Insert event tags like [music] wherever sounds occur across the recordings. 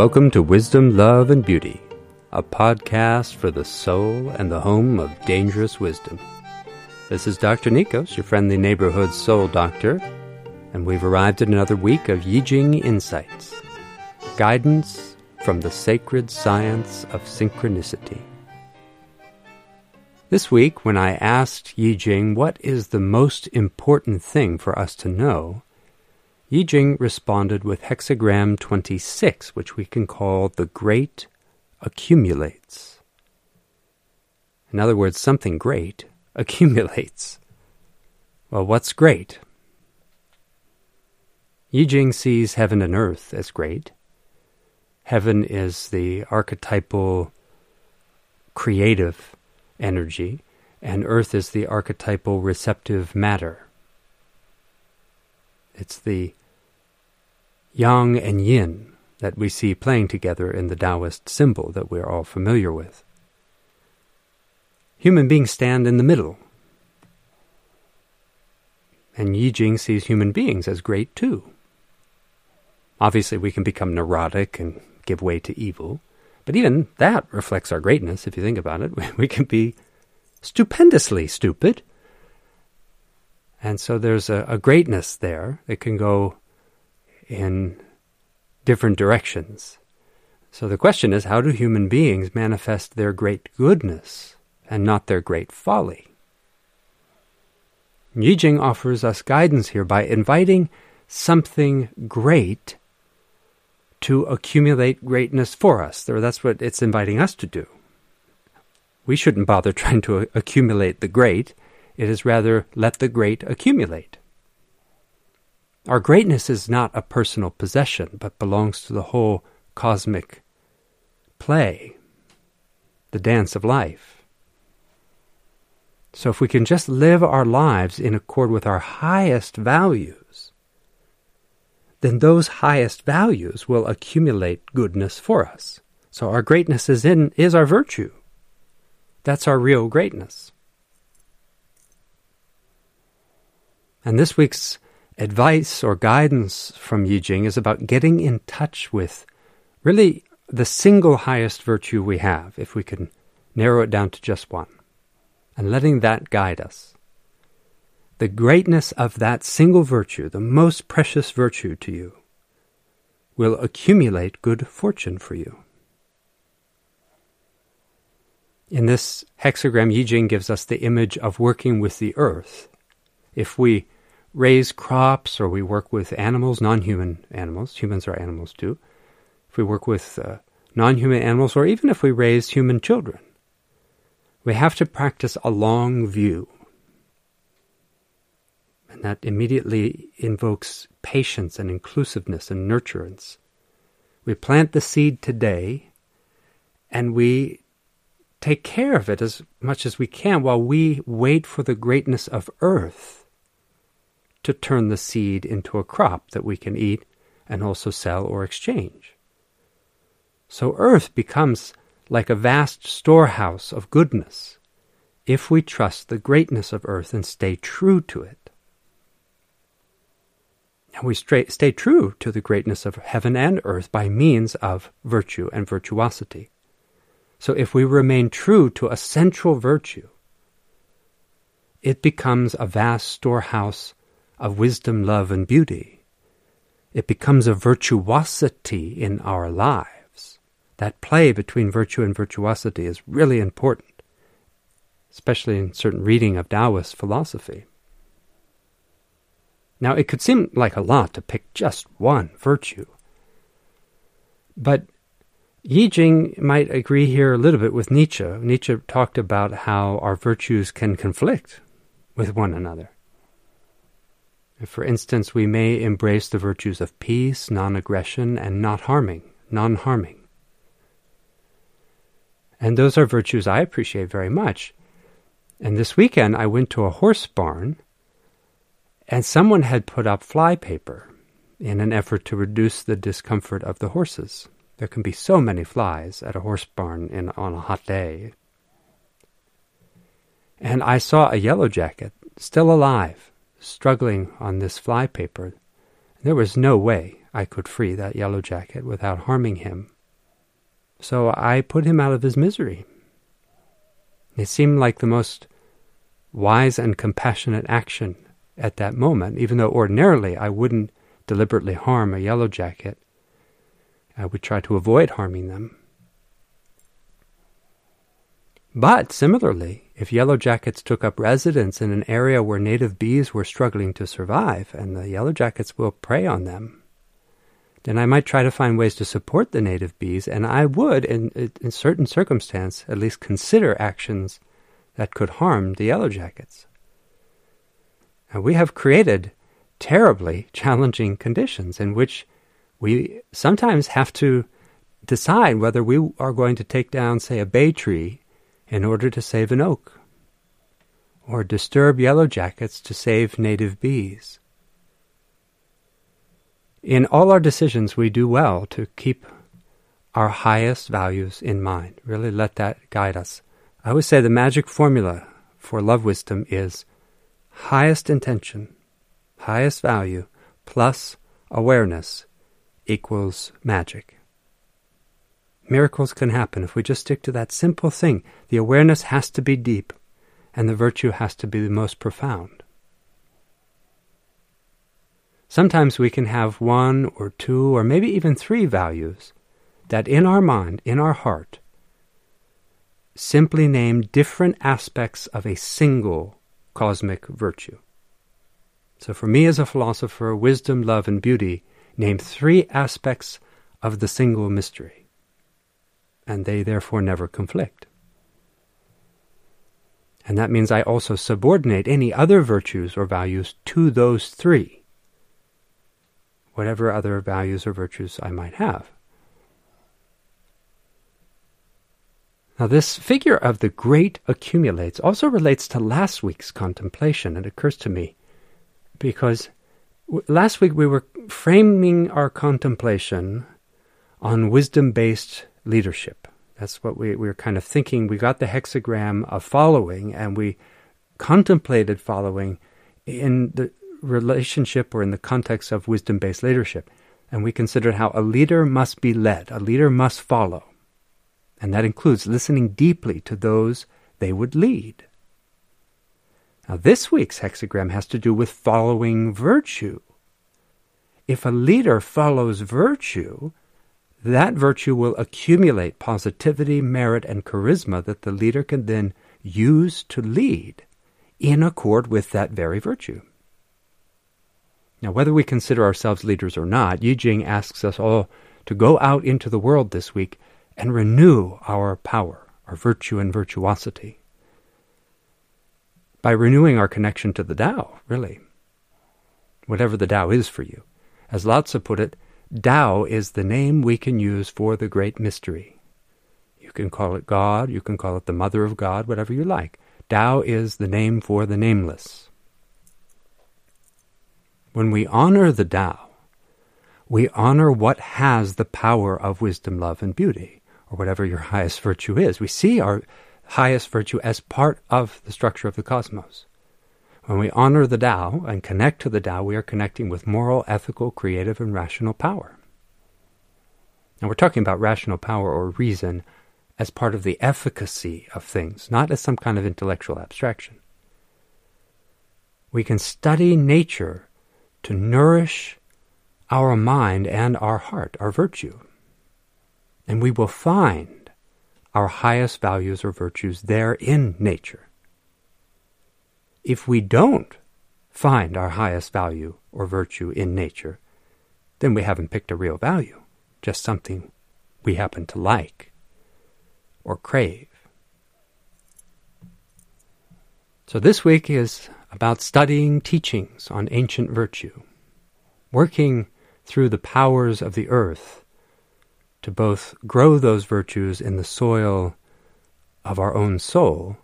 welcome to Wisdom, Love, and Beauty, a podcast for the soul and the home of dangerous wisdom. This is Dr. Nikos, your friendly neighborhood soul doctor, and we've arrived at another week of Yijing Insights guidance from the sacred science of synchronicity. This week, when I asked Yijing what is the most important thing for us to know, Yijing responded with hexagram 26, which we can call the great accumulates. In other words, something great [laughs] accumulates. Well, what's great? Yijing sees heaven and earth as great. Heaven is the archetypal creative energy, and earth is the archetypal receptive matter. It's the yang and yin that we see playing together in the Taoist symbol that we're all familiar with. Human beings stand in the middle. And Yijing sees human beings as great too. Obviously, we can become neurotic and give way to evil, but even that reflects our greatness if you think about it. [laughs] We can be stupendously stupid. And so there's a, a greatness there that can go in different directions. So the question is how do human beings manifest their great goodness and not their great folly? Yijing offers us guidance here by inviting something great to accumulate greatness for us. That's what it's inviting us to do. We shouldn't bother trying to accumulate the great. It is rather let the great accumulate. Our greatness is not a personal possession, but belongs to the whole cosmic play, the dance of life. So if we can just live our lives in accord with our highest values, then those highest values will accumulate goodness for us. So our greatness is in is our virtue. That's our real greatness. And this week's advice or guidance from Yijing is about getting in touch with really the single highest virtue we have, if we can narrow it down to just one, and letting that guide us. The greatness of that single virtue, the most precious virtue to you, will accumulate good fortune for you. In this hexagram, Yijing gives us the image of working with the earth. If we raise crops or we work with animals, non human animals, humans are animals too, if we work with uh, non human animals, or even if we raise human children, we have to practice a long view. And that immediately invokes patience and inclusiveness and nurturance. We plant the seed today and we take care of it as much as we can while we wait for the greatness of earth to turn the seed into a crop that we can eat and also sell or exchange. So earth becomes like a vast storehouse of goodness if we trust the greatness of earth and stay true to it. And we stay, true to the greatness of heaven and earth by means of virtue and virtuosity. So if we remain true to a central virtue, it becomes a vast storehouse of wisdom, love, and beauty. It becomes a virtuosity in our lives. That play between virtue and virtuosity is really important, especially in certain reading of Taoist philosophy. Now, it could seem like a lot to pick just one virtue, but Yi Jing might agree here a little bit with Nietzsche. Nietzsche talked about how our virtues can conflict with one another. For instance, we may embrace the virtues of peace, non aggression, and not harming, non harming. And those are virtues I appreciate very much. And this weekend I went to a horse barn and someone had put up fly paper in an effort to reduce the discomfort of the horses. There can be so many flies at a horse barn in, on a hot day. And I saw a yellow jacket still alive struggling on this fly paper. There was no way I could free that yellow jacket without harming him. So I put him out of his misery. It seemed like the most wise and compassionate action at that moment, even though ordinarily I wouldn't deliberately harm a yellow jacket. I would try to avoid harming them. But similarly, if yellow jackets took up residence in an area where native bees were struggling to survive and the yellow jackets will prey on them, then I might try to find ways to support the native bees, and I would, in, in certain circumstance, at least consider actions that could harm the yellow jackets. And we have created terribly challenging conditions in which we sometimes have to decide whether we are going to take down, say, a bay tree in order to save an oak, or disturb yellow jackets to save native bees. In all our decisions, we do well to keep our highest values in mind. Really let that guide us. I would say the magic formula for love wisdom is highest intention, highest value, plus awareness equals magic. Miracles can happen if we just stick to that simple thing. The awareness has to be deep, and the virtue has to be the most profound. Sometimes we can have one or two or maybe even three values that in our mind, in our heart, simply name different aspects of a single cosmic virtue. So for me as a philosopher, wisdom, love, and beauty name three aspects of the single mystery and they therefore never conflict. And that means I also subordinate any other virtues or values to those three, whatever other values or virtues I might have. Now, this figure of the great accumulates also relates to last week's contemplation. It occurs to me because last week we were framing our contemplation on wisdom based leadership. That's what we, we were kind of thinking. We got the hexagram of following and we contemplated following in the relationship or in the context of wisdom based leadership. And we considered how a leader must be led, a leader must follow. And that includes listening deeply to those they would lead. Now, this week's hexagram has to do with following virtue. If a leader follows virtue, that virtue will accumulate positivity, merit, and charisma that the leader can then use to lead in accord with that very virtue. Now, whether we consider ourselves leaders or not, Yi Jing asks us all to go out into the world this week and renew our power, our virtue and virtuosity. By renewing our connection to the Tao, really. Whatever the Tao is for you. As Lao Tzu put it, Tao is the name we can use for the great mystery. You can call it God, you can call it the Mother of God, whatever you like. Tao is the name for the nameless. When we honor the Tao, we honor what has the power of wisdom, love, and beauty, or whatever your [laughs] highest virtue is. We see our highest virtue as part of the structure of the cosmos. When we honor the Tao and connect to the Tao, we are connecting with moral, ethical, creative, and rational power. And we're talking about rational power or reason as part of the efficacy of things, not as some kind of intellectual abstraction. We can study nature to nourish our mind and our heart, our virtue. And we will find our highest values or virtues there in nature. If we don't find our highest value or virtue in nature, then we haven't picked a real value, just something we happen to like or crave. So this week is about studying teachings on ancient virtue, working through the powers of the earth to both grow those virtues in the soil of our own soul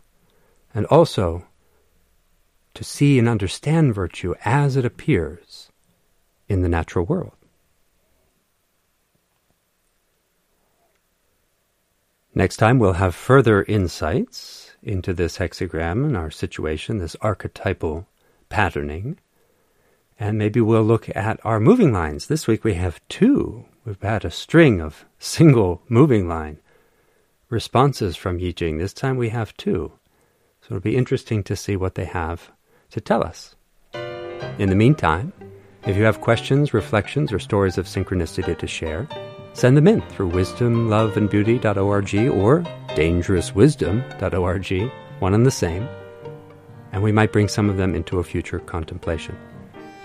and also to see and understand virtue as it appears in the natural world. Next time, we'll have further insights into this hexagram and our situation, this archetypal patterning. And maybe we'll look at our moving lines. This week we have two. We've had a string of [laughs] single moving line responses from Yi Jing. This time we have two. So it'll be interesting to see what they have to tell us. In the meantime, if you have questions, reflections, or stories of synchronicity to share, send them in through wisdomloveandbeauty.org or dangerouswisdom.org, one and the same, and we might bring some of them into a future contemplation.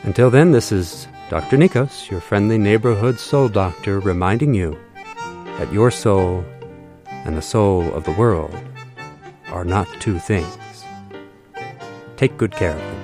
Until then, this is Dr. Nikos, your friendly neighborhood soul doctor, reminding you that your soul and the soul of the world are not two things. Take good care of them.